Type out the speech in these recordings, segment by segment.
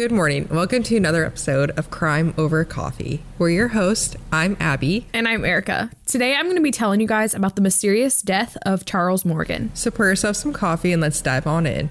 Good morning. Welcome to another episode of Crime Over Coffee. We're your host. I'm Abby. And I'm Erica. Today I'm going to be telling you guys about the mysterious death of Charles Morgan. So pour yourself some coffee and let's dive on in.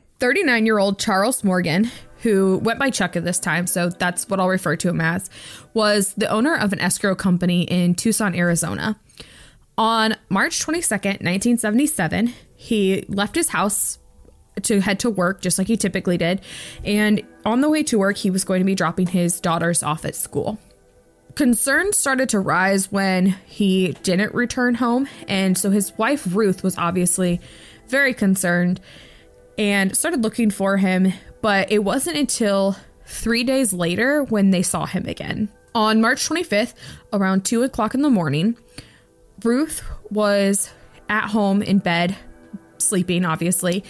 39 year old Charles Morgan who went by Chuck at this time, so that's what I'll refer to him as, was the owner of an escrow company in Tucson, Arizona. On March 22nd, 1977, he left his house to head to work just like he typically did. And on the way to work, he was going to be dropping his daughters off at school. Concerns started to rise when he didn't return home. And so his wife, Ruth, was obviously very concerned and started looking for him but it wasn't until three days later when they saw him again. On March 25th, around 2 o'clock in the morning, Ruth was at home in bed, sleeping, obviously,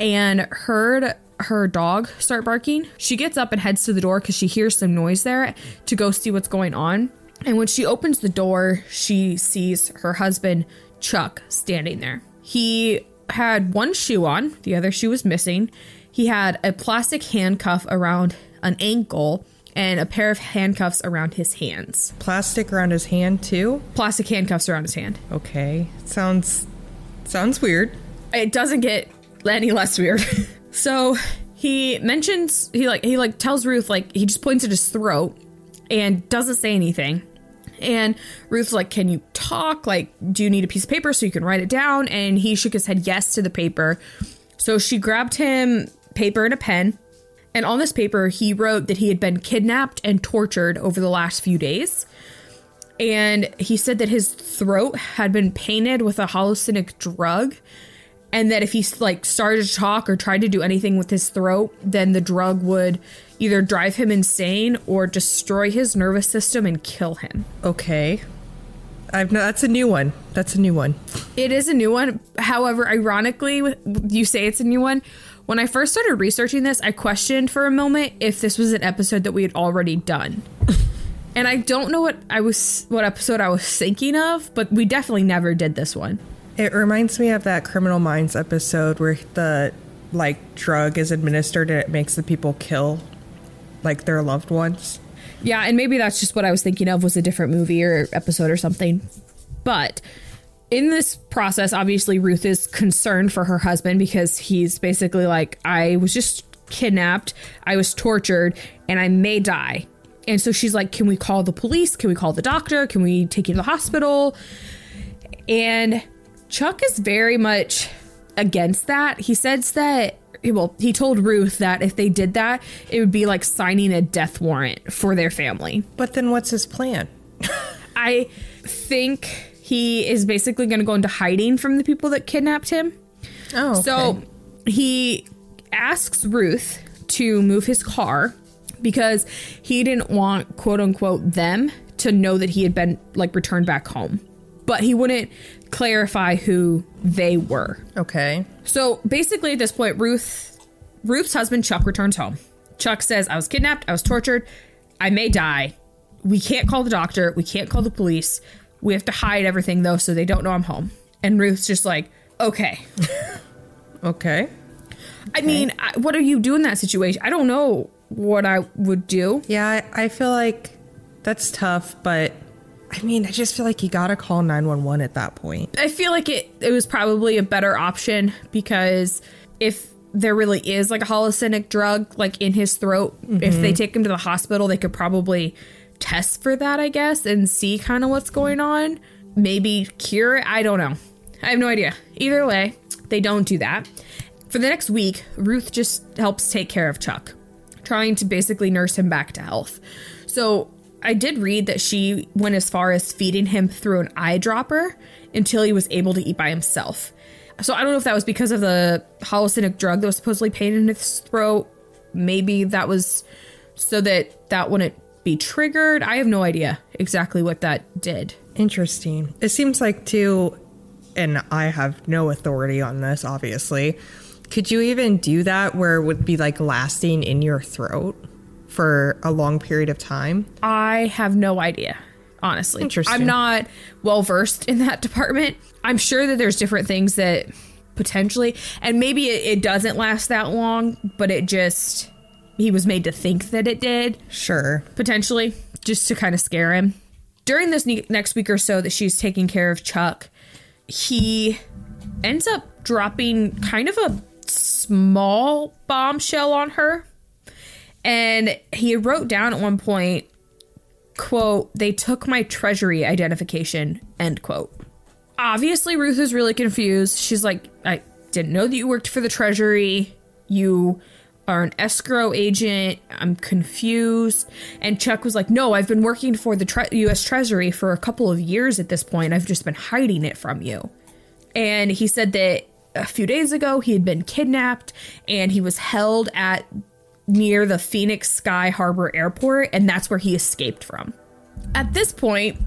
and heard her dog start barking. She gets up and heads to the door because she hears some noise there to go see what's going on. And when she opens the door, she sees her husband, Chuck, standing there. He had one shoe on, the other shoe was missing. He had a plastic handcuff around an ankle and a pair of handcuffs around his hands. Plastic around his hand too? Plastic handcuffs around his hand. Okay. Sounds sounds weird. It doesn't get any less weird. so, he mentions he like he like tells Ruth like he just points at his throat and doesn't say anything. And Ruth's like, Can you talk? Like, do you need a piece of paper so you can write it down? And he shook his head yes to the paper. So she grabbed him paper and a pen. And on this paper, he wrote that he had been kidnapped and tortured over the last few days. And he said that his throat had been painted with a hallucinogenic drug. And that if he like started to talk or tried to do anything with his throat, then the drug would either drive him insane or destroy his nervous system and kill him. Okay. I've no, that's a new one. That's a new one. It is a new one. However, ironically, you say it's a new one. When I first started researching this, I questioned for a moment if this was an episode that we had already done. and I don't know what I was what episode I was thinking of, but we definitely never did this one. It reminds me of that Criminal Minds episode where the like drug is administered and it makes the people kill like their loved ones. Yeah, and maybe that's just what I was thinking of was a different movie or episode or something. But in this process, obviously, Ruth is concerned for her husband because he's basically like, I was just kidnapped, I was tortured, and I may die. And so she's like, Can we call the police? Can we call the doctor? Can we take you to the hospital? And Chuck is very much against that. He says that, well, he told Ruth that if they did that, it would be like signing a death warrant for their family. But then what's his plan? I think he is basically going to go into hiding from the people that kidnapped him. Oh, okay. so he asks Ruth to move his car because he didn't want quote unquote them to know that he had been like returned back home. But he wouldn't clarify who they were. Okay. So basically at this point Ruth Ruth's husband Chuck returns home. Chuck says, "I was kidnapped, I was tortured, I may die. We can't call the doctor, we can't call the police. We have to hide everything though, so they don't know I'm home. And Ruth's just like, okay. okay. I mean, I, what do you do in that situation? I don't know what I would do. Yeah, I, I feel like that's tough, but mean, I just feel like you gotta call 911 at that point. I feel like it, it was probably a better option because if there really is like a hallucinogenic drug like in his throat, mm-hmm. if they take him to the hospital, they could probably test for that, I guess, and see kind of what's going on. Maybe cure it. I don't know. I have no idea. Either way, they don't do that. For the next week, Ruth just helps take care of Chuck, trying to basically nurse him back to health. So I did read that she went as far as feeding him through an eyedropper until he was able to eat by himself. So I don't know if that was because of the hallucinogenic drug that was supposedly pain in his throat. Maybe that was so that that wouldn't be triggered. I have no idea exactly what that did. Interesting. It seems like too, and I have no authority on this, obviously. Could you even do that where it would be like lasting in your throat for a long period of time? I have no idea, honestly. Interesting. I'm not well versed in that department. I'm sure that there's different things that potentially, and maybe it, it doesn't last that long, but it just, he was made to think that it did, Sure. potentially, just to kind of scare him. During this ne- next week or so that she's taking care of Chuck, he ends up dropping kind of a small bombshell on her. And he wrote down at one point, quote, they took my treasury identification, end quote. Obviously, Ruth is really confused. She's like, I didn't know that you worked for the treasury. You are an escrow agent. I'm confused. And Chuck was like, No, I've been working for the tre- U.S. Treasury for a couple of years at this point. I've just been hiding it from you. And he said that a few days ago he had been kidnapped and he was held at near the Phoenix Sky Harbor Airport, and that's where he escaped from. At this point,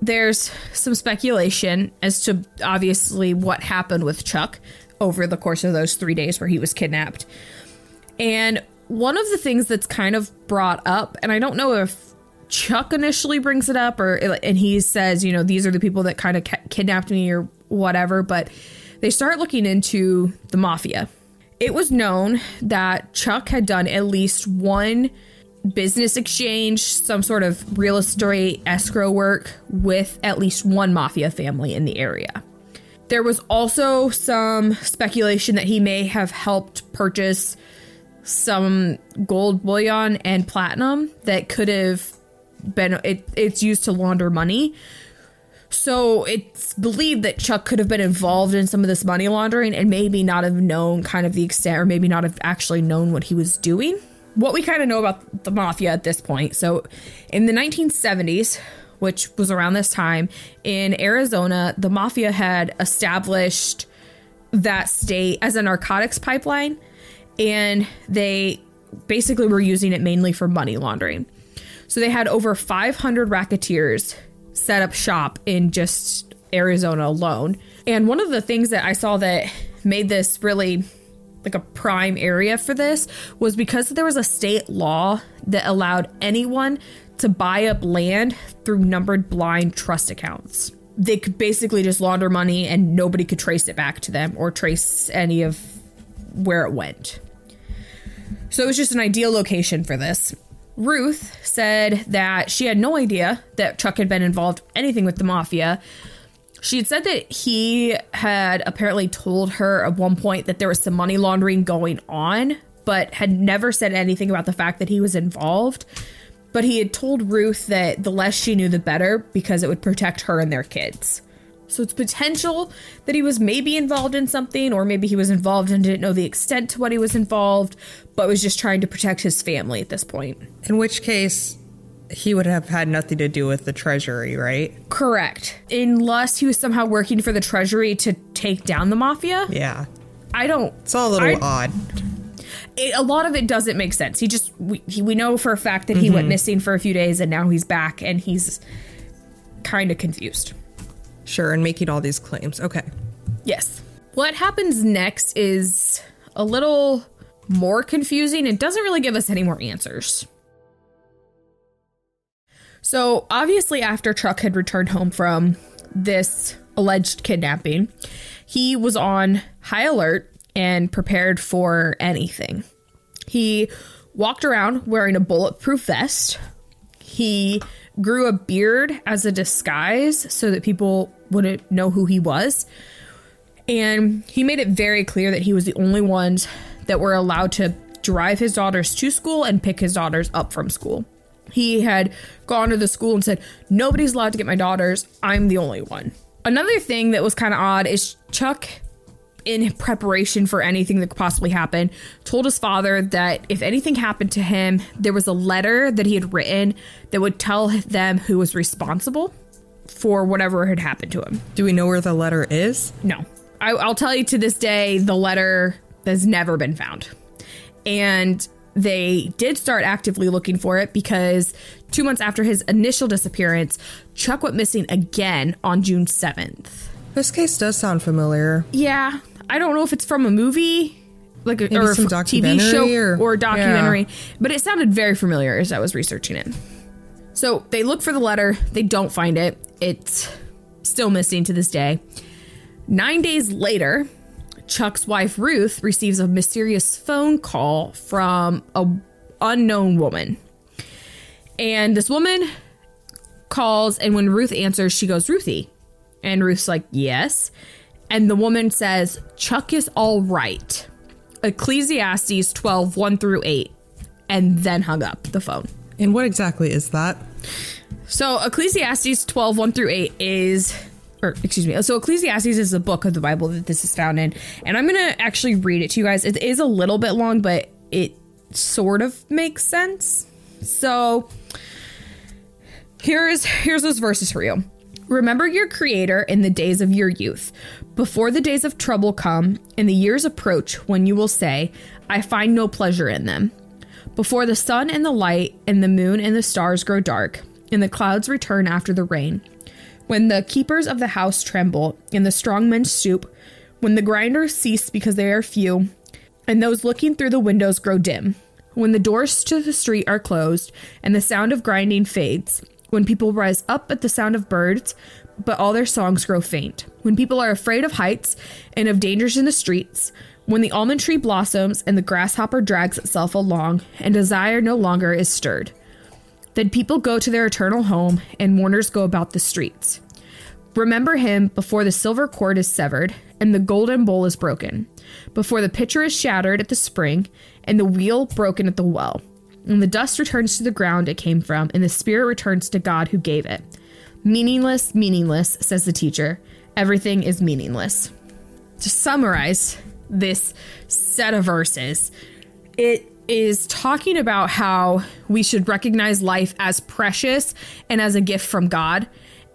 there's some speculation as to obviously what happened with Chuck over the course of those three days where he was kidnapped. And one of the things that's kind of brought up, and I don't know if Chuck initially brings it up or and he says, you know, these are the people that kind of kidnapped me or whatever, but they start looking into the mafia. It was known that Chuck had done at least one business exchange, some sort of real estate escrow work with at least one mafia family in the area. There was also some speculation that he may have helped purchase some gold bullion and platinum that could have been it, it's used to launder money. So it's believed that Chuck could have been involved in some of this money laundering and maybe not have known kind of the extent or maybe not have actually known what he was doing. What we kind of know about the mafia at this point. So in the 1970s, which was around this time, in Arizona, the mafia had established that state as a narcotics pipeline and they basically were using it mainly for money laundering. So they had over 500 racketeers set up shop in just Arizona alone. And one of the things that I saw that made this really like a prime area for this was because there was a state law that allowed anyone to buy up land through numbered blind trust accounts. They could basically just launder money and nobody could trace it back to them or trace any of where it went. So it was just an ideal location for this. Ruth said that she had no idea that Chuck had been involved anything with the mafia. She had said that he had apparently told her at one point that there was some money laundering going on, but had never said anything about the fact that he was involved. But he had told Ruth that the less she knew, the better because it would protect her and their kids. So it's potential that he was maybe involved in something, or maybe he was involved and didn't know the extent to what he was involved, but was just trying to protect his family at this point. In which case, he would have had nothing to do with the treasury, right? Correct. Unless he was somehow working for the Treasury to take down the mafia. Yeah. I don't. It's all a little I- odd. It, a lot of it doesn't make sense. He just we, he, we know for a fact that he went mm-hmm. missing for a few days and now he's back and he's kind of confused. Sure, and making all these claims. Okay. Yes. What happens next is a little more confusing. It doesn't really give us any more answers. So, obviously, after Chuck had returned home from this alleged kidnapping, he was on high alert and prepared for anything. He walked around wearing a bulletproof vest. He grew a beard as a disguise so that people wouldn't know who he was. And he made it very clear that he was the only ones that were allowed to drive his daughters to school and pick his daughters up from school. He had gone to the school and said, Nobody's allowed to get my daughters. I'm the only one. Another thing that was kind of odd is Chuck, in preparation for anything that could possibly happen, told his father that if anything happened to him, there was a letter that he had written that would tell them who was responsible for whatever had happened to him. Do we know where the letter is? No. I, I'll tell you to this day, the letter has never been found. And they did start actively looking for it because two months after his initial disappearance, Chuck went missing again on June 7th. This case does sound familiar. Yeah, I don't know if it's from a movie, like a or a some TV show or- or, documentary, but it sounded very familiar as I was researching it. So they look for the letter, they don't find it. It's still missing to this day. Nine days later, Chuck's wife Ruth receives a mysterious phone call from a unknown woman. And this woman calls, and when Ruth answers, she goes, Ruthie. And Ruth's like, Yes. And the woman says, Chuck is all right. Ecclesiastes 12, 1 through 8. And then hung up the phone. And what exactly is that? So Ecclesiastes 12, 1 through 8 is or excuse me. So Ecclesiastes is a book of the Bible that this is found in. And I'm gonna actually read it to you guys. It is a little bit long, but it sort of makes sense. So here's here's those verses for you. Remember your creator in the days of your youth, before the days of trouble come and the years approach when you will say, I find no pleasure in them. Before the sun and the light and the moon and the stars grow dark, and the clouds return after the rain. When the keepers of the house tremble, and the strong men stoop, when the grinders cease because they are few, and those looking through the windows grow dim, when the doors to the street are closed, and the sound of grinding fades, when people rise up at the sound of birds, but all their songs grow faint, when people are afraid of heights and of dangers in the streets, when the almond tree blossoms and the grasshopper drags itself along, and desire no longer is stirred. Then people go to their eternal home, and mourners go about the streets. Remember him before the silver cord is severed, and the golden bowl is broken, before the pitcher is shattered at the spring, and the wheel broken at the well. And the dust returns to the ground it came from, and the spirit returns to God who gave it. Meaningless, meaningless, says the teacher. Everything is meaningless. To summarize this set of verses, it is talking about how we should recognize life as precious and as a gift from God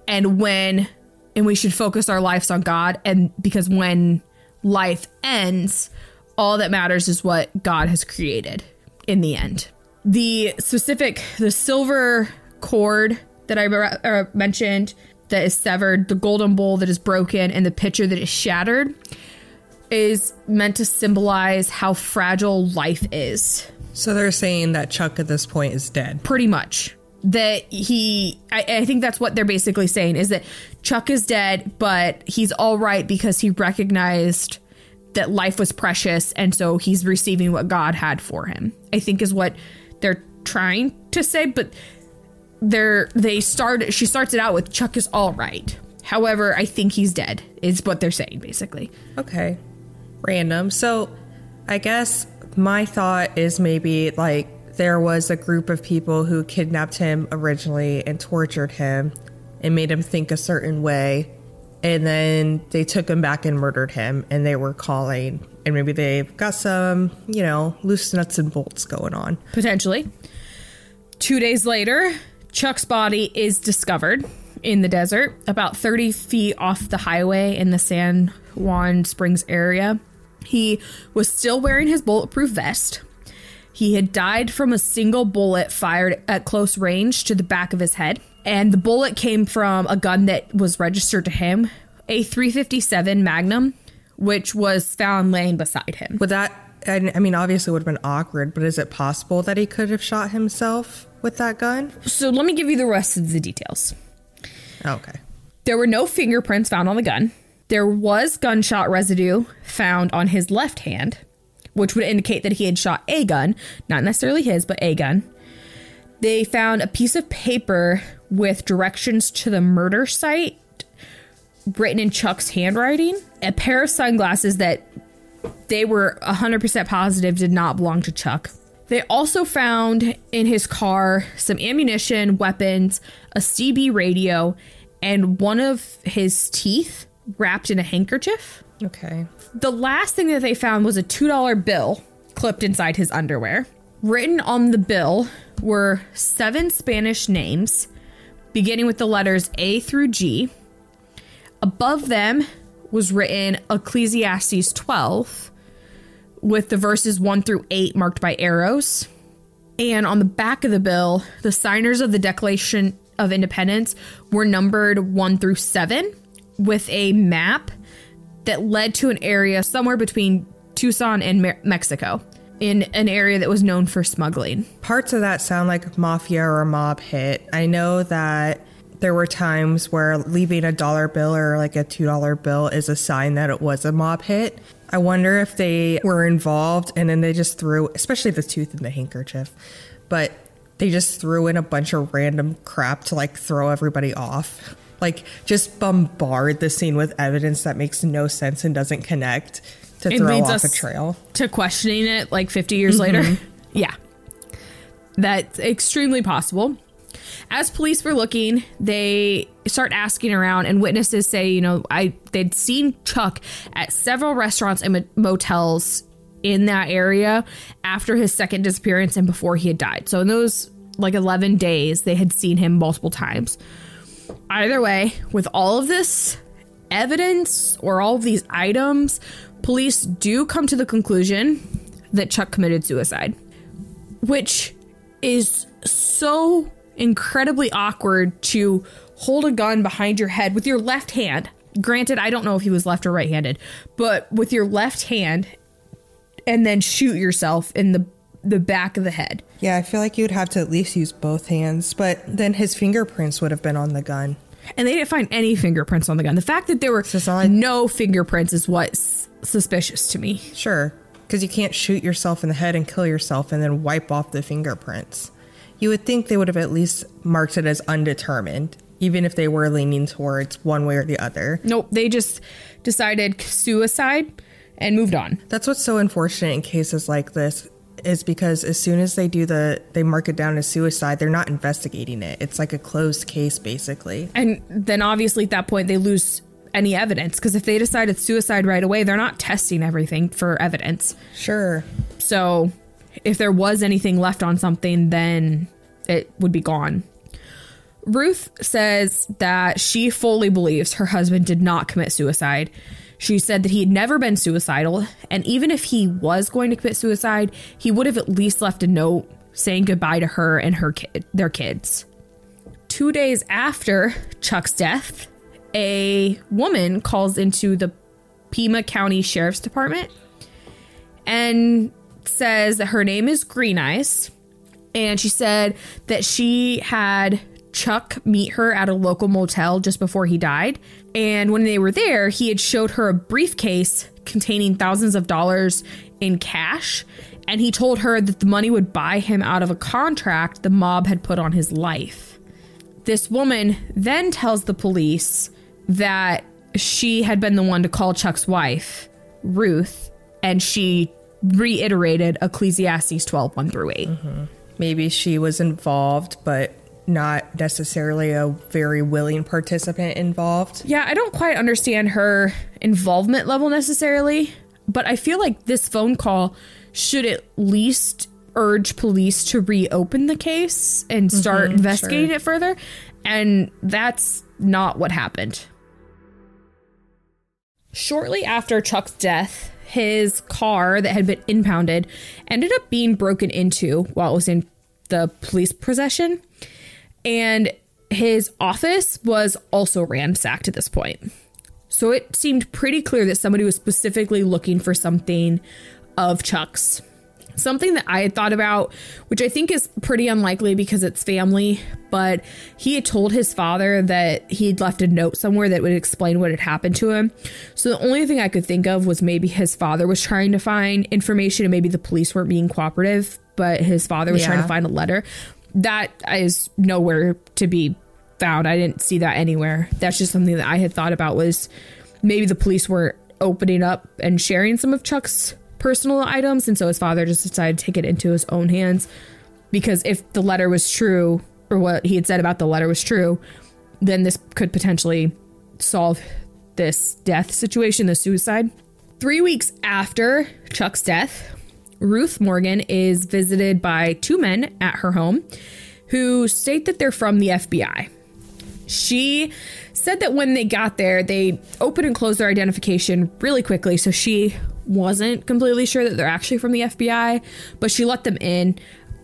and when and we should focus our lives on God and because when life ends all that matters is what God has created in the end. The specific the silver cord that I uh, mentioned that is severed, the golden bowl that is broken and the pitcher that is shattered is meant to symbolize how fragile life is. So they're saying that Chuck at this point is dead. Pretty much. That he, I, I think that's what they're basically saying is that Chuck is dead, but he's all right because he recognized that life was precious and so he's receiving what God had for him. I think is what they're trying to say, but they're they start she starts it out with Chuck is all right. However, I think he's dead. Is what they're saying basically. Okay. Random. So I guess my thought is maybe like there was a group of people who kidnapped him originally and tortured him and made him think a certain way. And then they took him back and murdered him and they were calling and maybe they've got some, you know, loose nuts and bolts going on. Potentially. Two days later, Chuck's body is discovered in the desert, about 30 feet off the highway in the San Juan Springs area. He was still wearing his bulletproof vest. He had died from a single bullet fired at close range to the back of his head. And the bullet came from a gun that was registered to him, a 357 Magnum, which was found laying beside him. Would that, I I mean, obviously it would have been awkward, but is it possible that he could have shot himself with that gun? So let me give you the rest of the details. Okay. There were no fingerprints found on the gun. There was gunshot residue found on his left hand, which would indicate that he had shot a gun, not necessarily his, but a gun. They found a piece of paper with directions to the murder site written in Chuck's handwriting, a pair of sunglasses that they were 100% positive did not belong to Chuck. They also found in his car some ammunition, weapons, a CB radio, and one of his teeth wrapped in a handkerchief. Okay. The last thing that they found was a $2 bill clipped inside his underwear. Written on the bill were seven Spanish names, beginning with the letters A through G. Above them was written Ecclesiastes 12, with the verses 1 through 8 marked by arrows. And on the back of the bill, the signers of the Declaration of Independence were numbered 1 through 7, with a map that led to an area somewhere between Tucson and Me- Mexico in an area that was known for smuggling. Parts of that sound like mafia or mob hit. I know that there were times where leaving a dollar bill or like a $2 bill is a sign that it was a mob hit. I wonder if they were involved and then they just threw, especially the tooth in the handkerchief, but they just threw in a bunch of random crap to like throw everybody off. Like just bombard the scene with evidence that makes no sense and doesn't connect to It throw leads off a trail. to questioning it like 50 years mm-hmm. later. Yeah. That's extremely possible. As police were looking, they start asking around, and witnesses say, you know, I they'd seen Chuck at several restaurants and motels in that area after his second disappearance and before he had died. So in those like 11 days, they had seen him multiple times. Either way, with all of this evidence or all of these items, police do come to the conclusion that Chuck committed suicide, which is so incredibly awkward to hold a gun behind your head with your left hand. Granted, I don't know if he was left or right handed, but with your left hand and then shoot yourself in the the back of the head. Yeah, I feel like you'd have to at least use both hands, but then his fingerprints would have been on the gun. And they didn't find any fingerprints on the gun. The fact that there were no fingerprints is what's suspicious to me. Sure, because you can't shoot yourself in the head and kill yourself and then wipe off the fingerprints. You would think they would have at least marked it as undetermined, even if they were leaning towards one way or the other. Nope, they just decided suicide and moved on. That's what's so unfortunate in cases like this is because as soon as they do the they mark it down as suicide, they're not investigating it. It's like a closed case basically. And then obviously at that point they lose any evidence because if they decide it's suicide right away, they're not testing everything for evidence. Sure. So if there was anything left on something, then it would be gone. Ruth says that she fully believes her husband did not commit suicide. She said that he had never been suicidal, and even if he was going to commit suicide, he would have at least left a note saying goodbye to her and her kid, their kids. Two days after Chuck's death, a woman calls into the Pima County Sheriff's Department and says that her name is Green Eyes. And she said that she had Chuck meet her at a local motel just before he died. And when they were there, he had showed her a briefcase containing thousands of dollars in cash. And he told her that the money would buy him out of a contract the mob had put on his life. This woman then tells the police that she had been the one to call Chuck's wife, Ruth, and she reiterated Ecclesiastes 12 1 through 8. Mm-hmm. Maybe she was involved, but not necessarily a very willing participant involved. Yeah, I don't quite understand her involvement level necessarily, but I feel like this phone call should at least urge police to reopen the case and mm-hmm, start investigating sure. it further. And that's not what happened. Shortly after Chuck's death, his car that had been impounded ended up being broken into while it was in the police possession. And his office was also ransacked at this point. So it seemed pretty clear that somebody was specifically looking for something of Chuck's. Something that I had thought about, which I think is pretty unlikely because it's family, but he had told his father that he'd left a note somewhere that would explain what had happened to him. So the only thing I could think of was maybe his father was trying to find information and maybe the police weren't being cooperative, but his father was trying to find a letter. That is nowhere to be found. I didn't see that anywhere. That's just something that I had thought about was maybe the police were opening up and sharing some of Chuck's personal items and so his father just decided to take it into his own hands because if the letter was true or what he had said about the letter was true, then this could potentially solve this death situation, the suicide. Three weeks after Chuck's death, Ruth Morgan is visited by two men at her home who state that they're from the FBI. She said that when they got there, they opened and closed their identification really quickly, so she wasn't completely sure that they're actually from the FBI, but she let them in.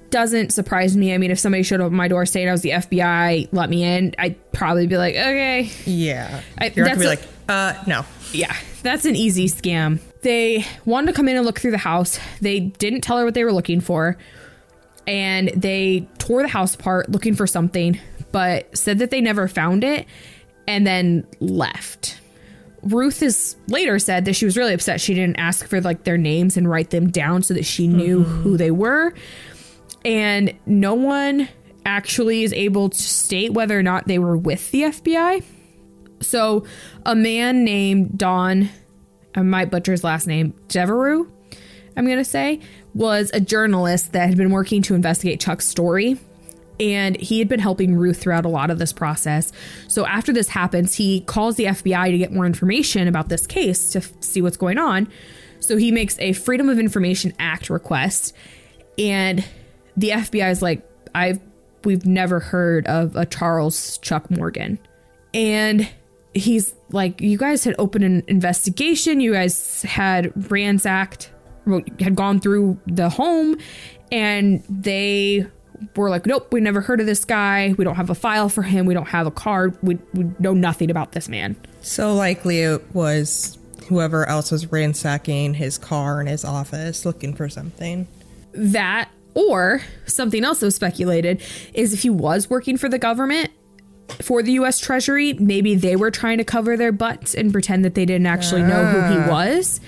Doesn't surprise me. I mean, if somebody showed up at my door saying I was the FBI, let me in, I'd probably be like, okay. Yeah. I- You're that's be like, uh, no. Yeah, that's an easy scam. They wanted to come in and look through the house. They didn't tell her what they were looking for. And they tore the house apart looking for something, but said that they never found it and then left. Ruth has later said that she was really upset she didn't ask for like their names and write them down so that she knew mm-hmm. who they were. And no one actually is able to state whether or not they were with the FBI. So, a man named Don, I might butcher his last name, Devereux, I'm going to say, was a journalist that had been working to investigate Chuck's story. And he had been helping Ruth throughout a lot of this process. So, after this happens, he calls the FBI to get more information about this case to f- see what's going on. So, he makes a Freedom of Information Act request. And the FBI is like, I've we've never heard of a Charles Chuck Morgan. And he's like, You guys had opened an investigation, you guys had ransacked, had gone through the home, and they were like, Nope, we never heard of this guy. We don't have a file for him. We don't have a card. We, we know nothing about this man. So likely it was whoever else was ransacking his car and his office looking for something. that or something else that was speculated is if he was working for the government for the US Treasury, maybe they were trying to cover their butts and pretend that they didn't actually know who he ah. was.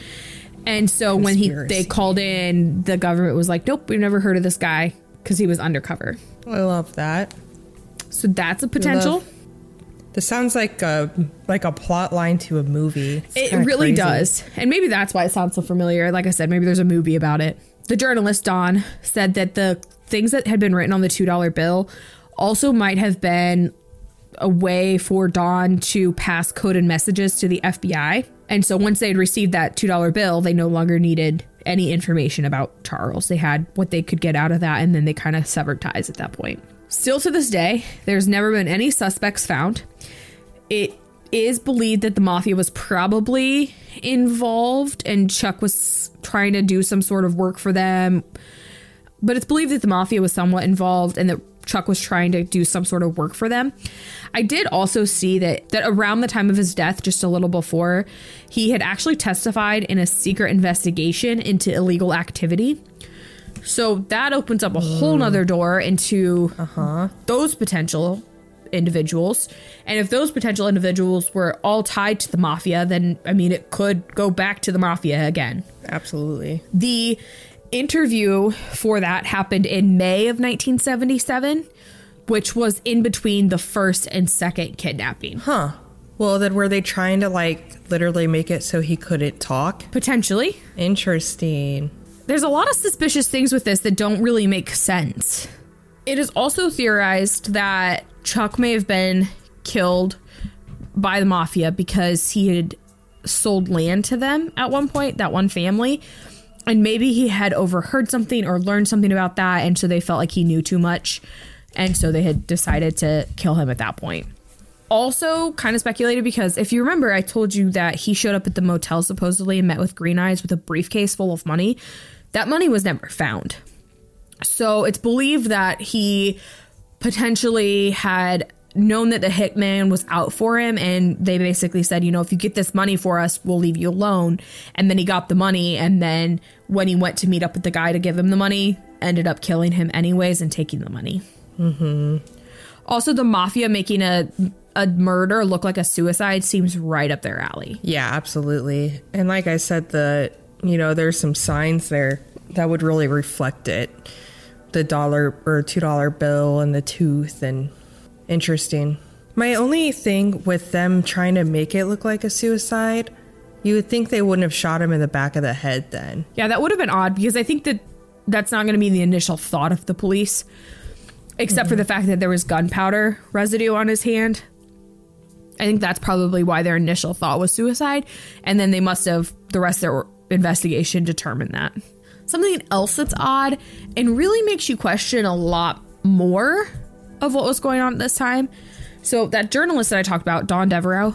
And so when he they called in, the government was like, "Nope, we've never heard of this guy because he was undercover." I love that. So that's a potential. This sounds like a like a plot line to a movie. It's It really crazy. does. And maybe that's why it sounds so familiar. Like I said, maybe there's a movie about it. The journalist, Don, said that the things that had been written on the $2 bill also might have been a way for Don to pass coded messages to the FBI. And so once they had received that $2 bill, they no longer needed any information about Charles. They had what they could get out of that, and then they kind of severed ties at that point. Still to this day, there's never been any suspects found. It is believed that the mafia was probably involved and Chuck was trying to do some sort of work for them. But it's believed that the mafia was somewhat involved and that Chuck was trying to do some sort of work for them. I did also see that that around the time of his death, just a little before, he had actually testified in a secret investigation into illegal activity. So that opens up a whole mm. nother door into uh-huh. those potential individuals. And if those potential individuals were all tied to the mafia, then I mean, it could go back to the mafia again. Absolutely. The interview for that happened in May of 1977, which was in between the first and second kidnapping. Huh. Well, then were they trying to like literally make it so he couldn't talk? Potentially. Interesting. There's a lot of suspicious things with this that don't really make sense. It is also theorized that Chuck may have been killed by the mafia because he had sold land to them at one point, that one family. And maybe he had overheard something or learned something about that. And so they felt like he knew too much. And so they had decided to kill him at that point. Also, kind of speculated because if you remember, I told you that he showed up at the motel supposedly and met with Green Eyes with a briefcase full of money. That money was never found. So it's believed that he potentially had known that the hitman was out for him and they basically said, you know, if you get this money for us, we'll leave you alone. And then he got the money and then when he went to meet up with the guy to give him the money, ended up killing him anyways and taking the money. Mm-hmm. Also, the mafia making a a murder look like a suicide seems right up their alley. Yeah, absolutely. And like I said, the you know, there's some signs there that would really reflect it. The dollar or two dollar bill and the tooth and interesting. My only thing with them trying to make it look like a suicide, you would think they wouldn't have shot him in the back of the head then. Yeah, that would have been odd because I think that that's not going to be the initial thought of the police, except for the fact that there was gunpowder residue on his hand. I think that's probably why their initial thought was suicide. And then they must have, the rest of their investigation determined that. Something else that's odd and really makes you question a lot more of what was going on at this time. So, that journalist that I talked about, Don Devereux,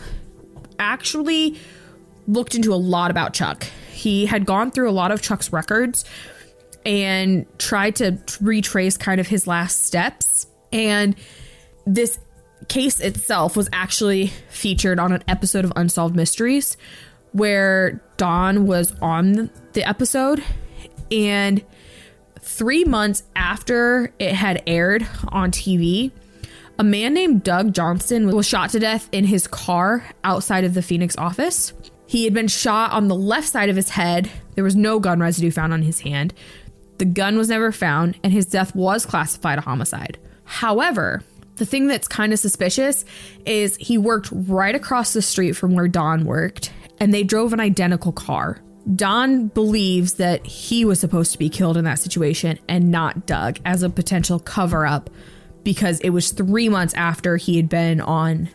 actually looked into a lot about Chuck. He had gone through a lot of Chuck's records and tried to retrace kind of his last steps. And this case itself was actually featured on an episode of Unsolved Mysteries where Don was on the episode. And three months after it had aired on TV, a man named Doug Johnston was shot to death in his car outside of the Phoenix office. He had been shot on the left side of his head. There was no gun residue found on his hand. The gun was never found, and his death was classified a homicide. However, the thing that's kind of suspicious is he worked right across the street from where Don worked, and they drove an identical car. Don believes that he was supposed to be killed in that situation and not Doug as a potential cover up because it was three months after he had been on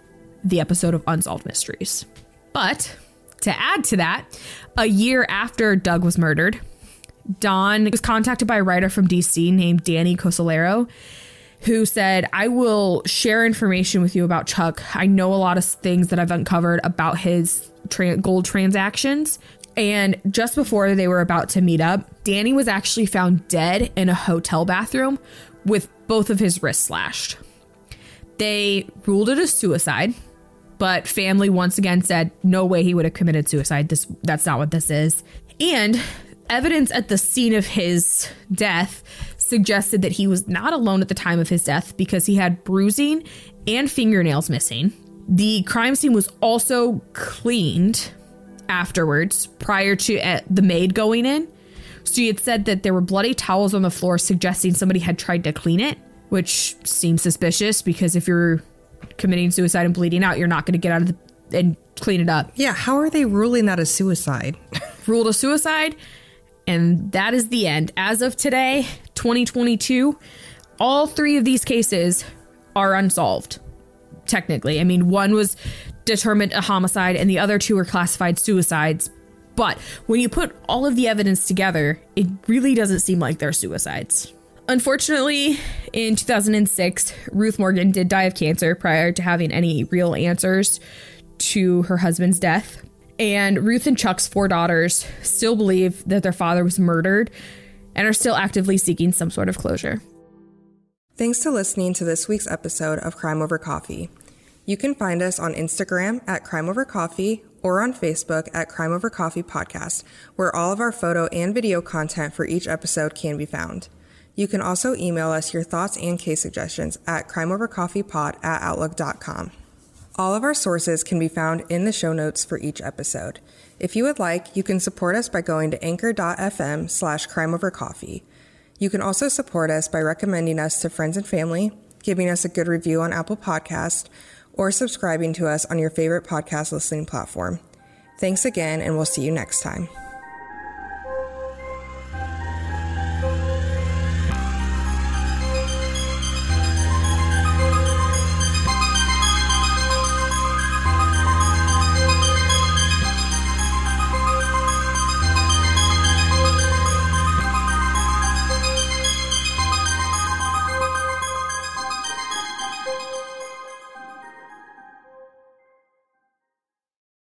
the episode of Unsolved Mysteries. But to add to that, a year after Doug was murdered, Don was contacted by a writer from DC named Danny Casolaro who said, I will share information with you about Chuck. I know a lot of things that I've uncovered about his tra- gold transactions. And just before they were about to meet up, Danny was actually found dead in a hotel bathroom with both of his wrists slashed. They ruled it a suicide, but family once again said no way he would have committed suicide. This that's not what this is. And evidence at the scene of his death suggested that he was not alone at the time of his death because he had bruising and fingernails missing. The crime scene was also cleaned afterwards prior to uh, the maid going in. So he had said that there were bloody towels on the floor suggesting somebody had tried to clean it, which seems suspicious because if you're committing suicide and bleeding out, you're not going to get out of the and clean it up. Yeah, how are they ruling that a suicide? Ruled a suicide, and that is the end. As of today, 2022, all three of these cases are unsolved. Technically, I mean, one was determined a homicide, and the other two were classified suicides. But when you put all of the evidence together, it really doesn't seem like they're suicides. Unfortunately, in 2006, Ruth Morgan did die of cancer prior to having any real answers to her husband's death. And Ruth and Chuck's four daughters still believe that their father was murdered and are still actively seeking some sort of closure. Thanks to listening to this week's episode of Crime Over Coffee. You can find us on Instagram at Crime Over Coffee or on Facebook at Crime Over Coffee Podcast, where all of our photo and video content for each episode can be found. You can also email us your thoughts and case suggestions at crimeovercoffeepod at outlook.com. All of our sources can be found in the show notes for each episode. If you would like, you can support us by going to anchor.fm slash crimeovercoffee. You can also support us by recommending us to friends and family, giving us a good review on Apple Podcast, or subscribing to us on your favorite podcast listening platform. Thanks again, and we'll see you next time.